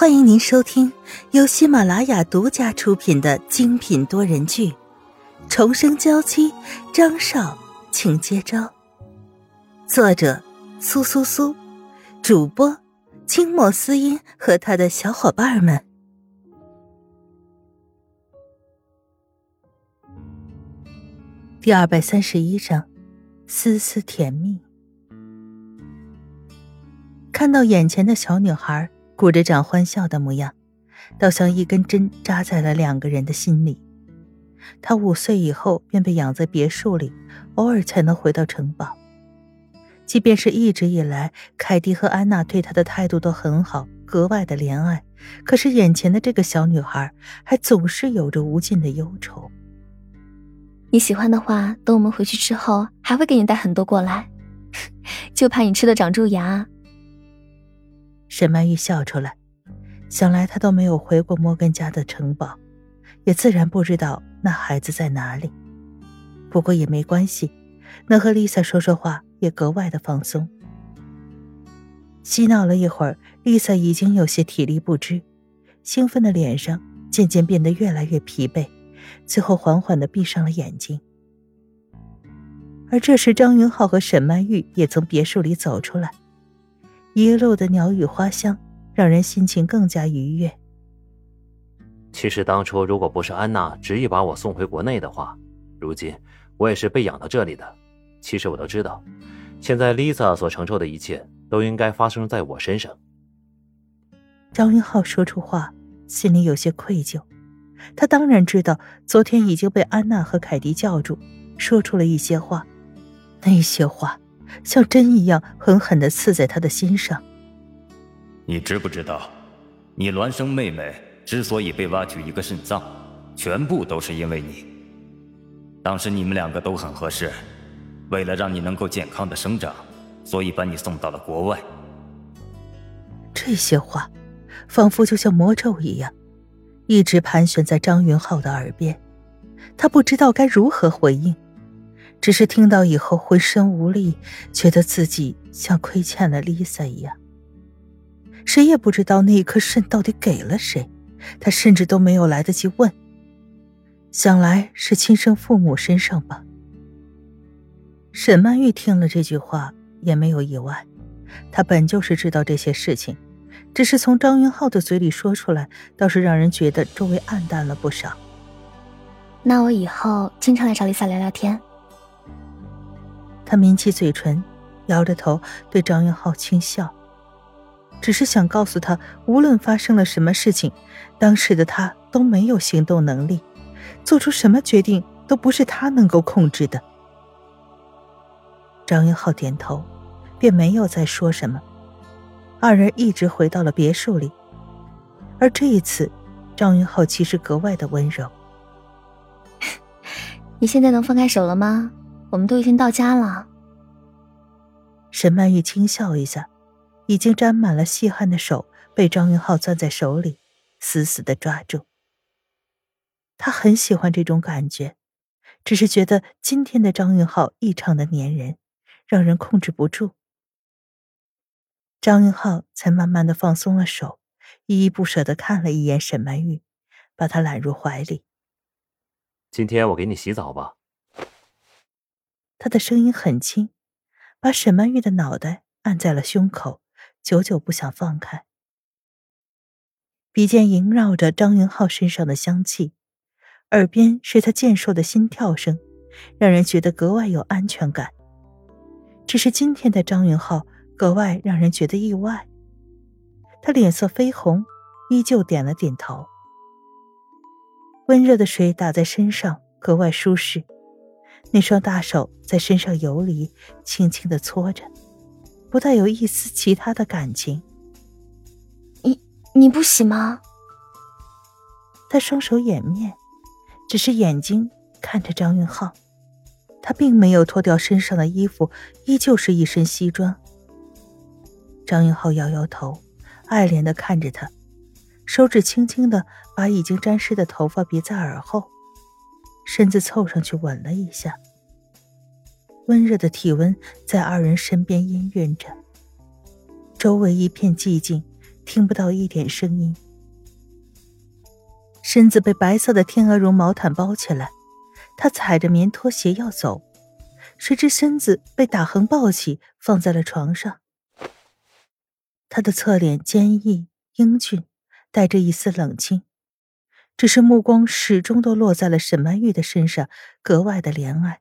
欢迎您收听由喜马拉雅独家出品的精品多人剧《重生娇妻》，张少，请接招。作者：苏苏苏，主播：清末思音和他的小伙伴们。第二百三十一章，丝丝甜蜜。看到眼前的小女孩。鼓着掌欢笑的模样，倒像一根针扎在了两个人的心里。他五岁以后便被养在别墅里，偶尔才能回到城堡。即便是一直以来，凯蒂和安娜对他的态度都很好，格外的怜爱，可是眼前的这个小女孩，还总是有着无尽的忧愁。你喜欢的话，等我们回去之后，还会给你带很多过来，就怕你吃的长蛀牙。沈曼玉笑出来，想来她都没有回过摩根家的城堡，也自然不知道那孩子在哪里。不过也没关系，能和丽萨说说话也格外的放松。嬉闹了一会儿，丽萨已经有些体力不支，兴奋的脸上渐渐变得越来越疲惫，最后缓缓的闭上了眼睛。而这时，张云浩和沈曼玉也从别墅里走出来。一路的鸟语花香，让人心情更加愉悦。其实当初如果不是安娜执意把我送回国内的话，如今我也是被养到这里的。其实我都知道，现在 Lisa 所承受的一切都应该发生在我身上。张云浩说出话，心里有些愧疚。他当然知道，昨天已经被安娜和凯迪叫住，说出了一些话，那些话。像针一样狠狠的刺在他的心上。你知不知道，你孪生妹妹之所以被挖去一个肾脏，全部都是因为你。当时你们两个都很合适，为了让你能够健康的生长，所以把你送到了国外。这些话，仿佛就像魔咒一样，一直盘旋在张云浩的耳边，他不知道该如何回应。只是听到以后浑身无力，觉得自己像亏欠了 Lisa 一样。谁也不知道那一颗肾到底给了谁，他甚至都没有来得及问。想来是亲生父母身上吧。沈曼玉听了这句话也没有意外，她本就是知道这些事情，只是从张云浩的嘴里说出来，倒是让人觉得周围暗淡了不少。那我以后经常来找 Lisa 聊聊天。他抿起嘴唇，摇着头对张云浩轻笑，只是想告诉他，无论发生了什么事情，当时的他都没有行动能力，做出什么决定都不是他能够控制的。张云浩点头，便没有再说什么。二人一直回到了别墅里，而这一次，张云浩其实格外的温柔。你现在能放开手了吗？我们都已经到家了。沈曼玉轻笑一下，已经沾满了细汗的手被张云浩攥在手里，死死的抓住。他很喜欢这种感觉，只是觉得今天的张云浩异常的粘人，让人控制不住。张云浩才慢慢的放松了手，依依不舍的看了一眼沈曼玉，把她揽入怀里。今天我给你洗澡吧。他的声音很轻，把沈曼玉的脑袋按在了胸口，久久不想放开。鼻尖萦绕着张云浩身上的香气，耳边是他健硕的心跳声，让人觉得格外有安全感。只是今天的张云浩格外让人觉得意外。他脸色绯红，依旧点了点头。温热的水打在身上，格外舒适。那双大手在身上游离，轻轻的搓着，不带有一丝其他的感情。你你不洗吗？他双手掩面，只是眼睛看着张云浩。他并没有脱掉身上的衣服，依旧是一身西装。张云浩摇摇头，爱怜的看着他，手指轻轻的把已经沾湿的头发别在耳后。身子凑上去吻了一下，温热的体温在二人身边氤氲着。周围一片寂静，听不到一点声音。身子被白色的天鹅绒毛毯包起来，他踩着棉拖鞋要走，谁知身子被打横抱起，放在了床上。他的侧脸坚毅英俊，带着一丝冷清，只是目光始终都落在了沈曼玉的身上，格外的怜爱，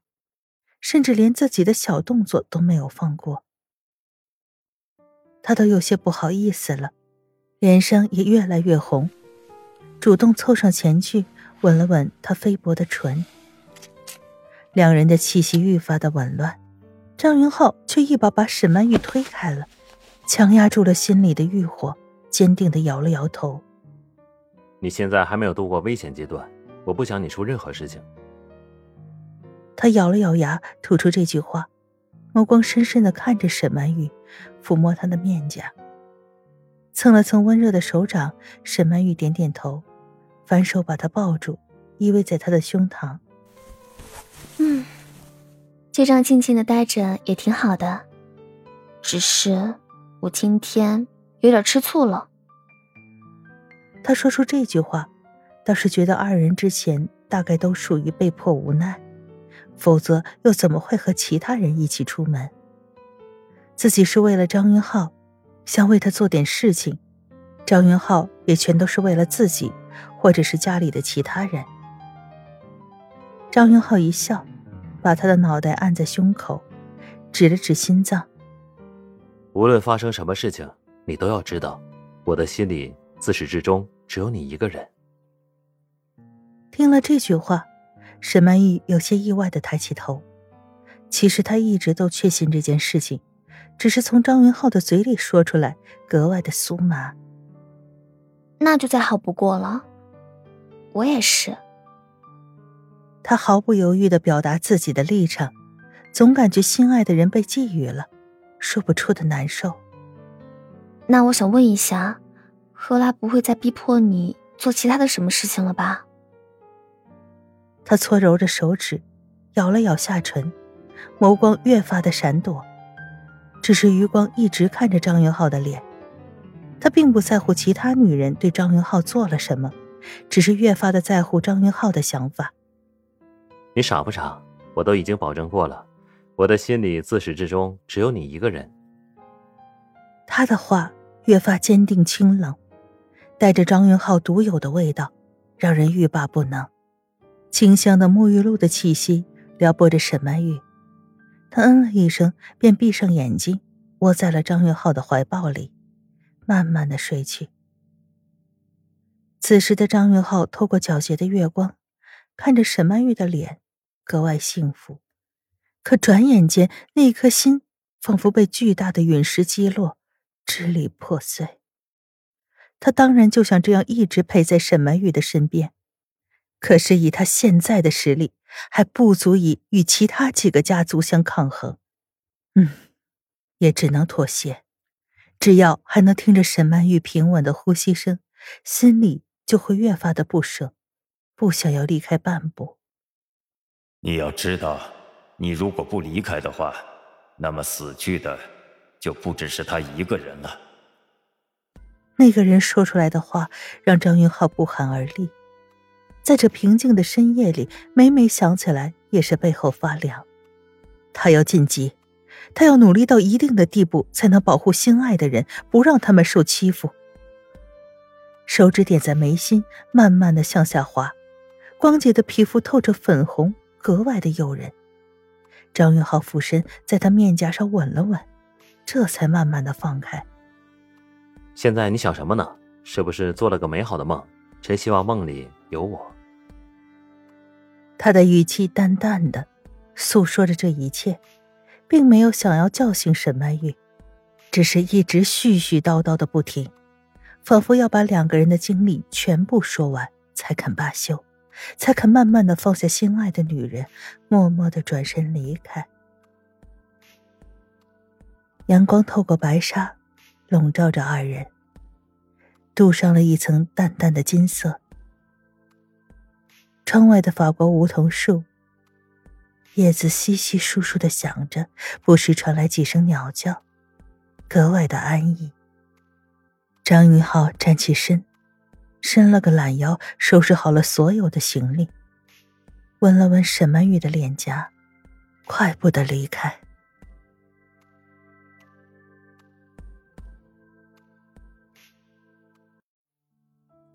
甚至连自己的小动作都没有放过。他都有些不好意思了，脸上也越来越红。主动凑上前去，吻了吻她菲薄的唇。两人的气息愈发的紊乱，张云浩却一把把沈曼玉推开了，强压住了心里的欲火，坚定的摇了摇头：“你现在还没有度过危险阶段，我不想你出任何事情。”他咬了咬牙，吐出这句话，目光深深的看着沈曼玉，抚摸她的面颊。蹭了蹭温热的手掌，沈曼玉点点头，反手把他抱住，依偎在他的胸膛。嗯，就这样静静的待着也挺好的，只是我今天有点吃醋了。他说出这句话，倒是觉得二人之前大概都属于被迫无奈，否则又怎么会和其他人一起出门？自己是为了张云浩。想为他做点事情，张云浩也全都是为了自己，或者是家里的其他人。张云浩一笑，把他的脑袋按在胸口，指了指心脏。无论发生什么事情，你都要知道，我的心里自始至终只有你一个人。听了这句话，沈曼玉有些意外的抬起头。其实她一直都确信这件事情。只是从张云浩的嘴里说出来，格外的酥麻。那就再好不过了。我也是。他毫不犹豫的表达自己的立场，总感觉心爱的人被觊觎了，说不出的难受。那我想问一下，何来不会再逼迫你做其他的什么事情了吧？他搓揉着手指，咬了咬下唇，眸光越发的闪躲。只是余光一直看着张云浩的脸，他并不在乎其他女人对张云浩做了什么，只是越发的在乎张云浩的想法。你傻不傻？我都已经保证过了，我的心里自始至终只有你一个人。他的话越发坚定清冷，带着张云浩独有的味道，让人欲罢不能。清香的沐浴露的气息撩拨着沈曼玉。他嗯了一声，便闭上眼睛，窝在了张云浩的怀抱里，慢慢的睡去。此时的张云浩透过皎洁的月光，看着沈曼玉的脸，格外幸福。可转眼间，那颗心仿佛被巨大的陨石击落，支离破碎。他当然就想这样一直陪在沈曼玉的身边。可是以他现在的实力，还不足以与其他几个家族相抗衡。嗯，也只能妥协。只要还能听着沈曼玉平稳的呼吸声，心里就会越发的不舍，不想要离开半步。你要知道，你如果不离开的话，那么死去的就不只是他一个人了。那个人说出来的话，让张云浩不寒而栗。在这平静的深夜里，每每想起来也是背后发凉。他要晋级，他要努力到一定的地步，才能保护心爱的人，不让他们受欺负。手指点在眉心，慢慢的向下滑，光洁的皮肤透着粉红，格外的诱人。张云浩俯身在他面颊上吻了吻，这才慢慢的放开。现在你想什么呢？是不是做了个美好的梦？真希望梦里有我。他的语气淡淡的，诉说着这一切，并没有想要叫醒沈曼玉，只是一直絮絮叨叨的不停，仿佛要把两个人的经历全部说完才肯罢休，才肯慢慢的放下心爱的女人，默默的转身离开。阳光透过白纱，笼罩着二人，镀上了一层淡淡的金色。窗外的法国梧桐树，叶子稀稀疏疏的响着，不时传来几声鸟叫，格外的安逸。张云浩站起身，伸了个懒腰，收拾好了所有的行李，吻了吻沈曼玉的脸颊，快步的离开。